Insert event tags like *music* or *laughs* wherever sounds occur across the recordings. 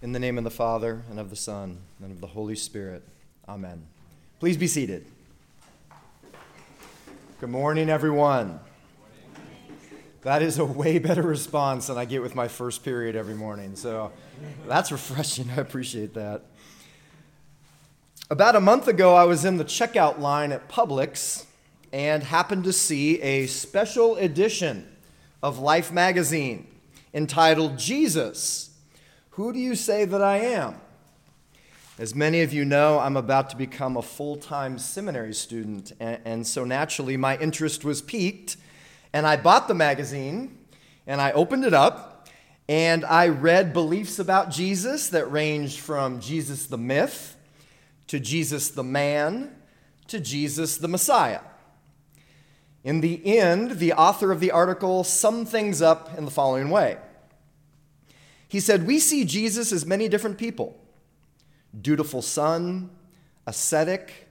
In the name of the Father, and of the Son, and of the Holy Spirit. Amen. Please be seated. Good morning, everyone. That is a way better response than I get with my first period every morning. So that's refreshing. *laughs* I appreciate that. About a month ago, I was in the checkout line at Publix and happened to see a special edition of Life magazine entitled Jesus Who Do You Say That I Am? As many of you know, I'm about to become a full time seminary student, and, and, so naturally my interest was piqued. And I bought the magazine and I opened it up and I read beliefs about Jesus that ranged from Jesus the myth to Jesus the man to Jesus the Messiah. In the end, the author of the article summed things up in the following way He said, We see Jesus as many different people dutiful son, ascetic,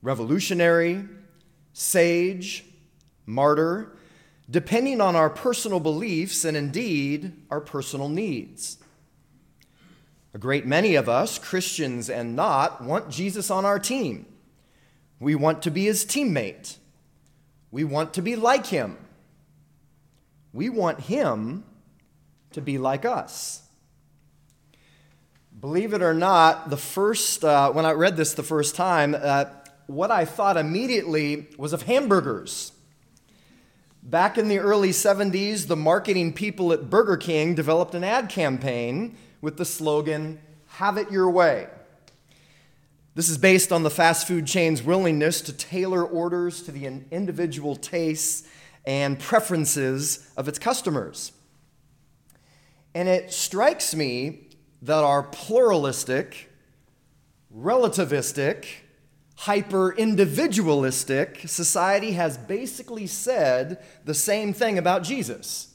revolutionary, sage, martyr, depending on our personal beliefs and indeed our personal needs. A great many of us, Christians and not, want Jesus on our team. We want to be his teammate. We want to be like him. We want him to be like us. Believe it or not, the first, uh, when I read this the first time, uh, what I thought immediately was of hamburgers. Back in the early 70s, the marketing people at Burger King developed an ad campaign with the slogan, Have it your way. This is based on the fast food chain's willingness to tailor orders to the individual tastes and preferences of its customers. And it strikes me that our pluralistic, relativistic, hyper individualistic society has basically said the same thing about Jesus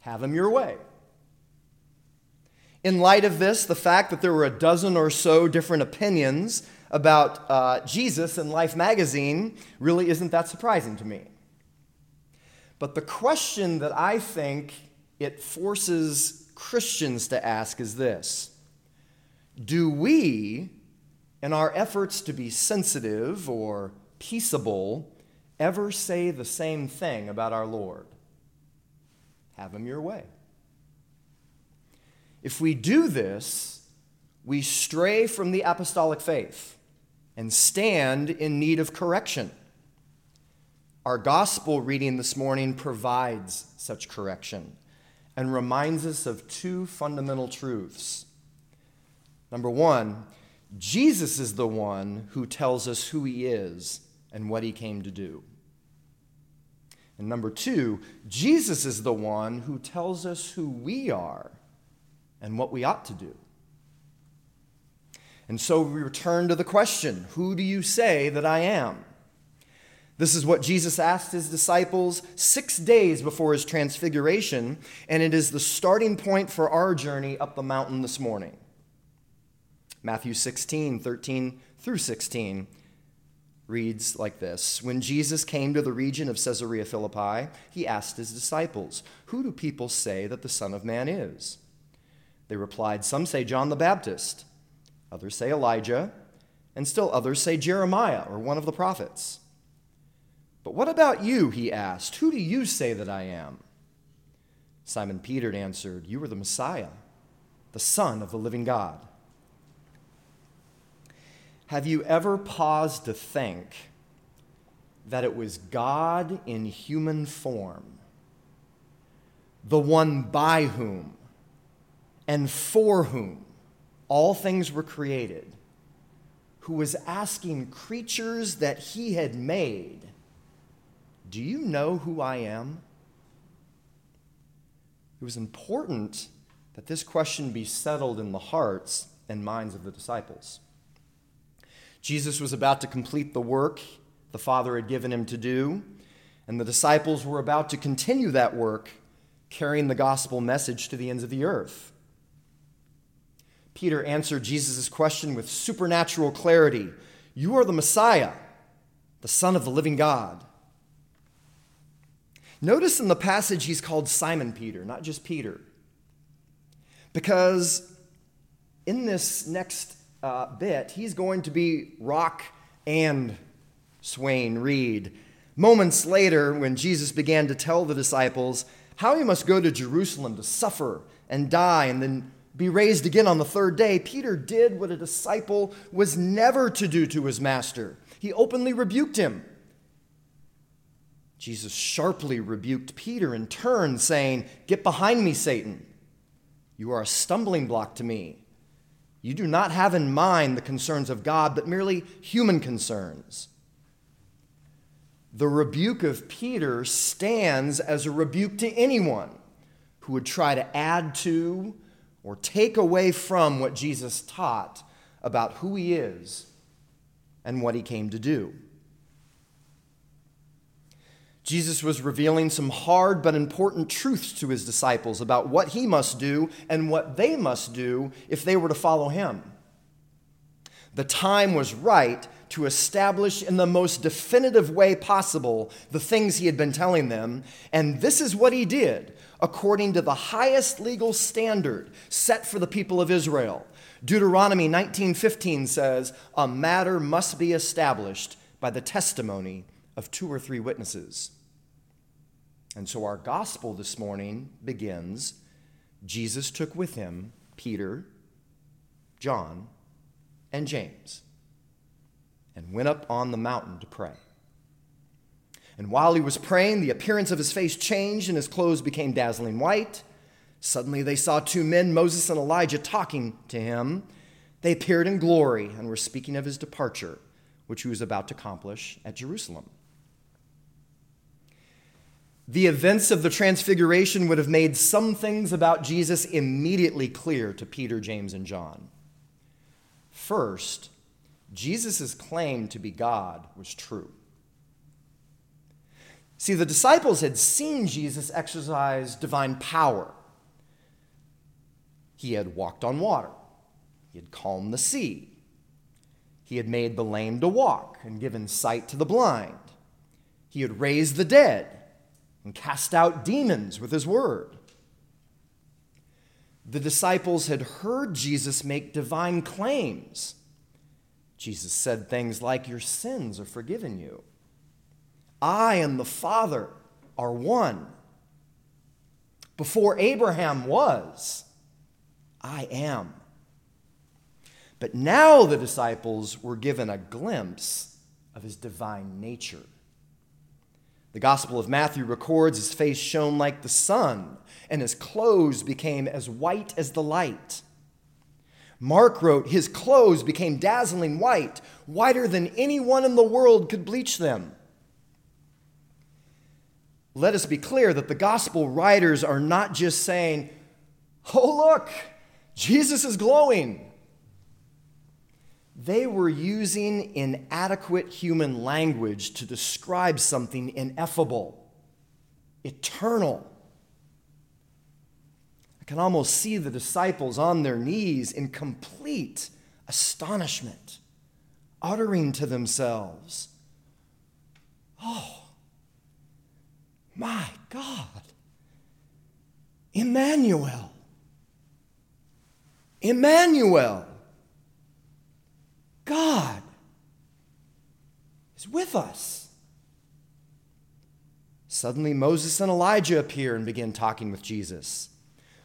have him your way. In light of this, the fact that there were a dozen or so different opinions about uh, Jesus in Life magazine really isn't that surprising to me. But the question that I think it forces Christians to ask is this Do we, in our efforts to be sensitive or peaceable, ever say the same thing about our Lord? Have him your way. If we do this, we stray from the apostolic faith and stand in need of correction. Our gospel reading this morning provides such correction and reminds us of two fundamental truths. Number one, Jesus is the one who tells us who he is and what he came to do. And number two, Jesus is the one who tells us who we are and what we ought to do. And so we return to the question Who do you say that I am? This is what Jesus asked his disciples six days before his transfiguration, and it is the starting point for our journey up the mountain this morning. Matthew 16, 13 through 16 reads like this When Jesus came to the region of Caesarea Philippi, he asked his disciples, Who do people say that the Son of Man is? They replied, Some say John the Baptist, others say Elijah, and still others say Jeremiah or one of the prophets. But what about you? He asked. Who do you say that I am? Simon Peter answered, You are the Messiah, the Son of the living God. Have you ever paused to think that it was God in human form, the one by whom and for whom all things were created, who was asking creatures that he had made do you know who I am? It was important that this question be settled in the hearts and minds of the disciples. Jesus was about to complete the work the Father had given him to do, and the disciples were about to continue that work, carrying the gospel message to the ends of the earth. Peter answered Jesus' question with supernatural clarity You are the Messiah, the Son of the living God. Notice in the passage he's called Simon Peter, not just Peter. Because in this next uh, bit, he's going to be rock and Swain Reed. Moments later, when Jesus began to tell the disciples how he must go to Jerusalem to suffer and die and then be raised again on the third day, Peter did what a disciple was never to do to his master. He openly rebuked him. Jesus sharply rebuked Peter in turn, saying, Get behind me, Satan. You are a stumbling block to me. You do not have in mind the concerns of God, but merely human concerns. The rebuke of Peter stands as a rebuke to anyone who would try to add to or take away from what Jesus taught about who he is and what he came to do. Jesus was revealing some hard but important truths to his disciples about what he must do and what they must do if they were to follow him. The time was right to establish in the most definitive way possible the things he had been telling them, and this is what he did according to the highest legal standard set for the people of Israel. Deuteronomy 19:15 says, "A matter must be established by the testimony of two or three witnesses." And so our gospel this morning begins Jesus took with him Peter, John, and James and went up on the mountain to pray. And while he was praying, the appearance of his face changed and his clothes became dazzling white. Suddenly they saw two men, Moses and Elijah, talking to him. They appeared in glory and were speaking of his departure, which he was about to accomplish at Jerusalem. The events of the Transfiguration would have made some things about Jesus immediately clear to Peter, James, and John. First, Jesus' claim to be God was true. See, the disciples had seen Jesus exercise divine power. He had walked on water, he had calmed the sea, he had made the lame to walk and given sight to the blind, he had raised the dead and cast out demons with his word. The disciples had heard Jesus make divine claims. Jesus said things like, Your sins are forgiven you. I and the Father are one. Before Abraham was, I am. But now the disciples were given a glimpse of his divine nature. The Gospel of Matthew records his face shone like the sun, and his clothes became as white as the light. Mark wrote, His clothes became dazzling white, whiter than anyone in the world could bleach them. Let us be clear that the gospel writers are not just saying, Oh, look, Jesus is glowing they were using inadequate human language to describe something ineffable, eternal. I can almost see the disciples on their knees in complete astonishment, uttering to themselves, Oh, my God, Emmanuel, Emmanuel. God is with us. Suddenly, Moses and Elijah appear and begin talking with Jesus.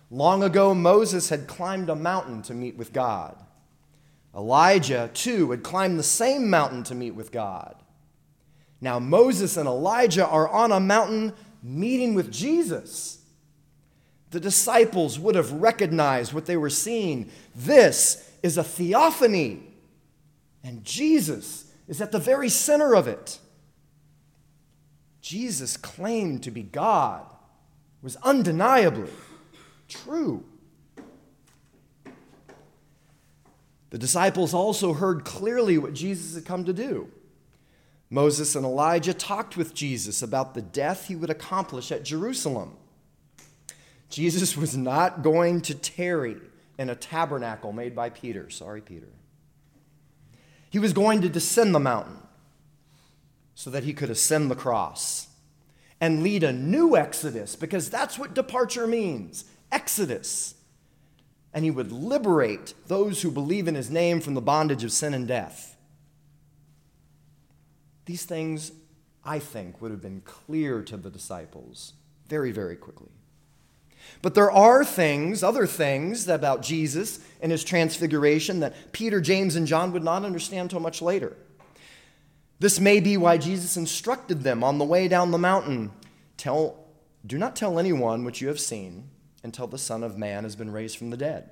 Long ago, Moses had climbed a mountain to meet with God. Elijah, too, had climbed the same mountain to meet with God. Now, Moses and Elijah are on a mountain meeting with Jesus. The disciples would have recognized what they were seeing. This is a theophany. And Jesus is at the very center of it. Jesus' claimed to be God was undeniably true. The disciples also heard clearly what Jesus had come to do. Moses and Elijah talked with Jesus about the death he would accomplish at Jerusalem. Jesus was not going to tarry in a tabernacle made by Peter. Sorry, Peter. He was going to descend the mountain so that he could ascend the cross and lead a new exodus, because that's what departure means exodus. and he would liberate those who believe in his name from the bondage of sin and death. These things, I think, would have been clear to the disciples very, very quickly. But there are things, other things about Jesus and his transfiguration that Peter, James, and John would not understand until much later. This may be why Jesus instructed them on the way down the mountain tell, Do not tell anyone what you have seen until the Son of Man has been raised from the dead.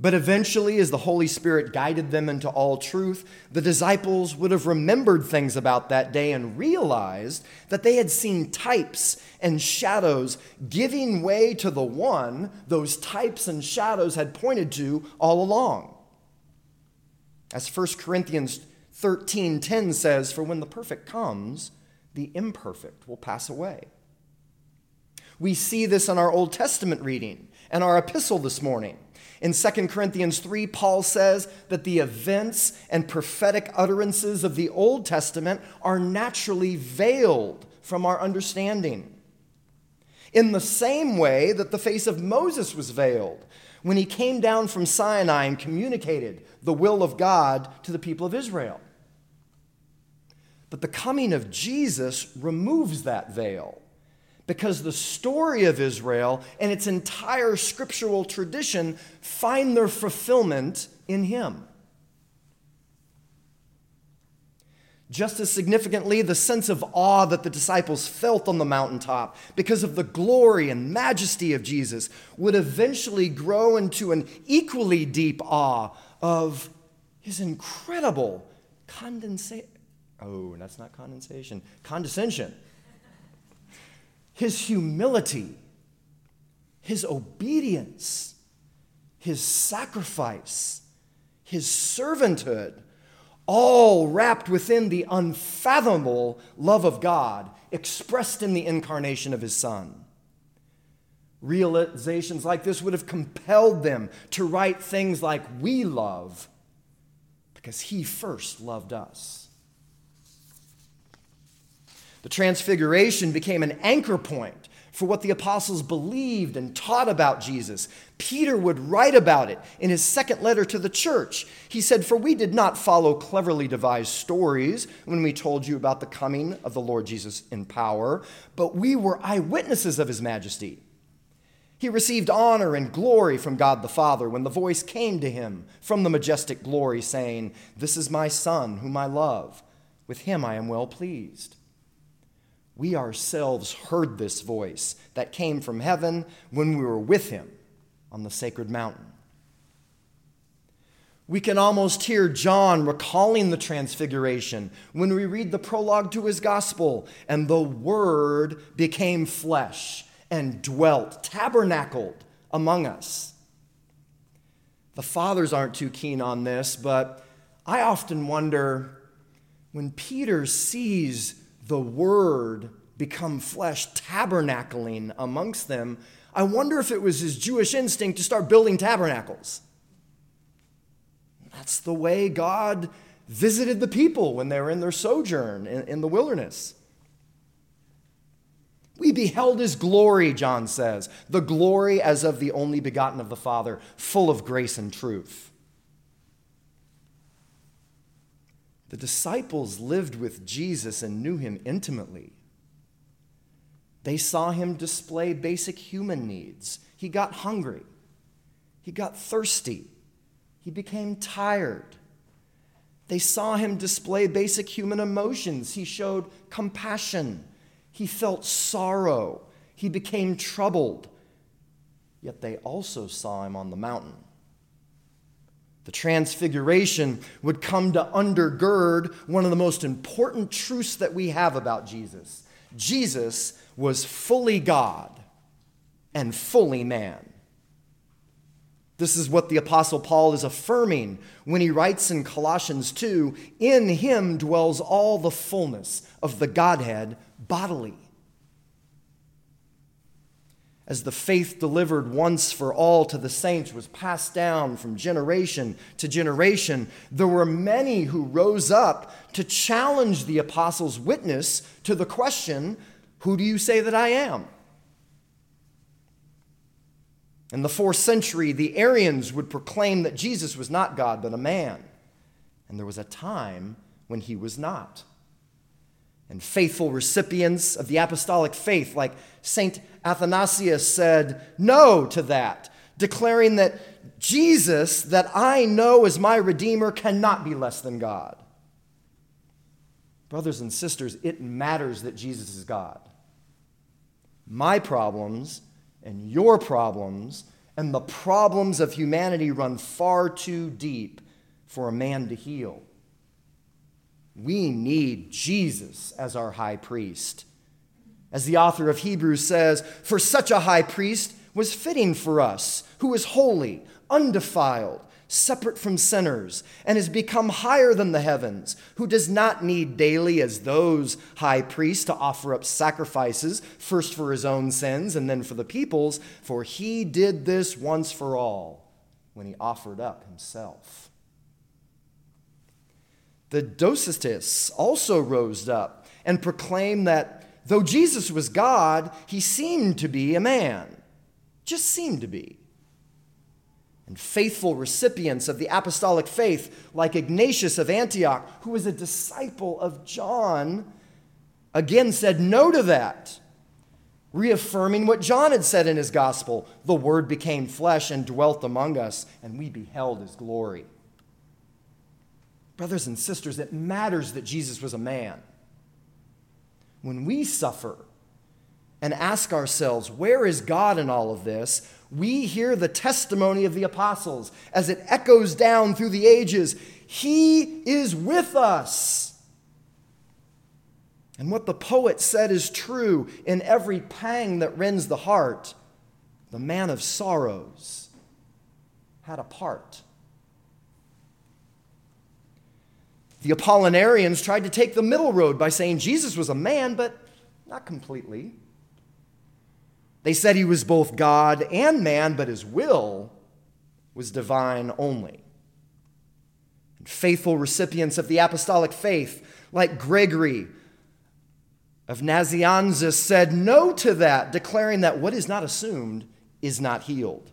But eventually, as the Holy Spirit guided them into all truth, the disciples would have remembered things about that day and realized that they had seen types and shadows giving way to the one those types and shadows had pointed to all along. As 1 Corinthians 13:10 says, "For when the perfect comes, the imperfect will pass away." We see this in our Old Testament reading and our epistle this morning. In 2 Corinthians 3, Paul says that the events and prophetic utterances of the Old Testament are naturally veiled from our understanding. In the same way that the face of Moses was veiled when he came down from Sinai and communicated the will of God to the people of Israel. But the coming of Jesus removes that veil because the story of Israel and its entire scriptural tradition find their fulfillment in him. Just as significantly, the sense of awe that the disciples felt on the mountaintop because of the glory and majesty of Jesus would eventually grow into an equally deep awe of his incredible condensation. Oh, that's not condensation, condescension his humility, his obedience, his sacrifice, his servanthood, all wrapped within the unfathomable love of God expressed in the incarnation of his Son. Realizations like this would have compelled them to write things like, We love, because he first loved us. The Transfiguration became an anchor point for what the apostles believed and taught about Jesus. Peter would write about it in his second letter to the church. He said, For we did not follow cleverly devised stories when we told you about the coming of the Lord Jesus in power, but we were eyewitnesses of his majesty. He received honor and glory from God the Father when the voice came to him from the majestic glory, saying, This is my Son, whom I love. With him I am well pleased we ourselves heard this voice that came from heaven when we were with him on the sacred mountain. We can almost hear John recalling the transfiguration when we read the prologue to his gospel. And the Word became flesh and dwelt, tabernacled among us. The fathers aren't too keen on this, but I often wonder when Peter sees the Word become flesh, tabernacling amongst them, I wonder if it was his Jewish instinct to start building tabernacles. That's the way God visited the people when they were in their sojourn in, in the wilderness. We beheld his glory, John says, the glory as of the only begotten of the Father, full of grace and truth. The disciples lived with Jesus and knew him intimately. They saw him display basic human needs. He got hungry, he got thirsty, he became tired. They saw him display basic human emotions. He showed compassion, he felt sorrow, he became troubled. Yet they also saw him on the mountain the transfiguration would come to undergird one of the most important truths that we have about Jesus. Jesus was fully God and fully man. This is what the Apostle Paul is affirming when he writes in Colossians 2 In him dwells all the fullness of the Godhead bodily as the faith delivered once for all to the saints was passed down from generation to generation, there were many who rose up to challenge the apostles' witness to the question Who do you say that I am? In the fourth century, the Arians would proclaim that Jesus was not God, but a man. And there was a time when he was not. And faithful recipients of the apostolic faith, like St. Athanasius, said no to that, declaring that Jesus, that I know as my Redeemer, cannot be less than God. Brothers and sisters, it matters that Jesus is God. My problems and your problems and the problems of humanity run far too deep for a man to heal. We need Jesus as our high priest. As the author of Hebrews says, for such a high priest was fitting for us, who is holy, undefiled, separate from sinners, and has become higher than the heavens, who does not need daily, as those high priests, to offer up sacrifices, first for his own sins and then for the people's, for he did this once for all when he offered up himself. The Docetists also rose up and proclaimed that though Jesus was God, he seemed to be a man. Just seemed to be and faithful recipients of the apostolic faith, like Ignatius of Antioch, who was a disciple of John, again said no to that, reaffirming what John had said in his gospel the Word became flesh and dwelt among us, and we beheld his glory. Brothers and sisters, it matters that Jesus was a man. When we suffer and ask ourselves, where is God in all of this? we hear the testimony of the apostles as it echoes down through the ages. He is with us. And what the poet said is true in every pang that rends the heart. The man of sorrows had a part. The Apollinarians tried to take the middle road by saying Jesus was a man, but not completely. They said he was both God and man, but his will was divine only. And faithful recipients of the apostolic faith, like Gregory of Nazianzus, said no to that, declaring that what is not assumed is not healed.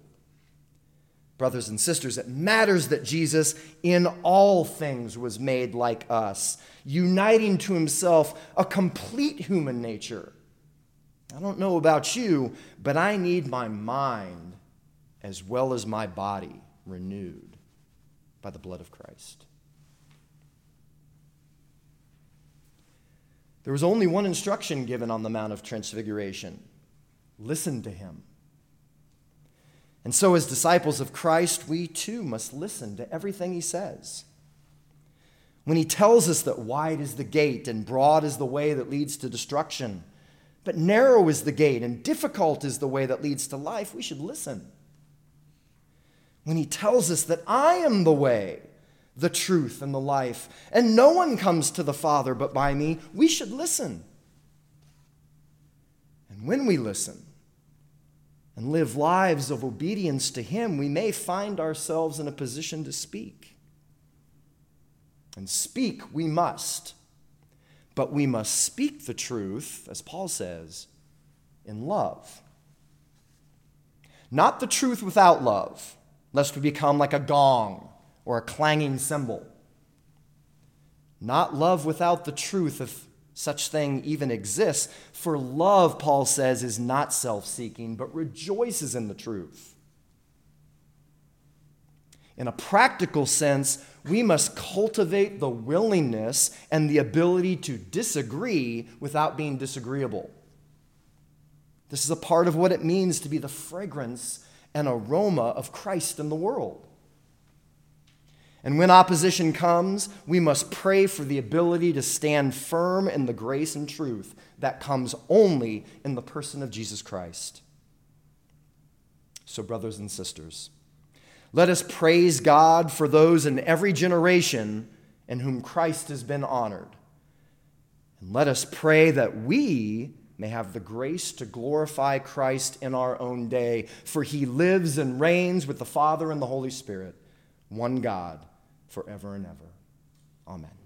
Brothers and sisters, it matters that Jesus in all things was made like us, uniting to himself a complete human nature I don't know about you, but I need my mind as well as my body renewed by the blood of Christ. There was only one instruction given on the Mount of Transfiguration listen to him. And so, as disciples of Christ, we too must listen to everything he says. When he tells us that wide is the gate and broad is the way that leads to destruction, but narrow is the gate and difficult is the way that leads to life, we should listen. When he tells us that I am the way, the truth, and the life, and no one comes to the Father but by me, we should listen. And when we listen and live lives of obedience to him, we may find ourselves in a position to speak. And speak we must but we must speak the truth, as Paul says, in love. Not the truth without love, lest we become like a gong or a clanging cymbal. Not love without the truth, if such thing even exists. For love, Paul says, is not self seeking, but rejoices in the truth. In a practical sense, we must cultivate the willingness and the ability to disagree without being disagreeable. This is a part of what it means to be the fragrance and aroma of Christ in the world. And when opposition comes, we must pray for the ability to stand firm in the grace and truth that comes only in the person of Jesus Christ. So, brothers and sisters, let us praise God for those in every generation in whom Christ has been honored. And let us pray that we may have the grace to glorify Christ in our own day, for he lives and reigns with the Father and the Holy Spirit, one God, forever and ever. Amen.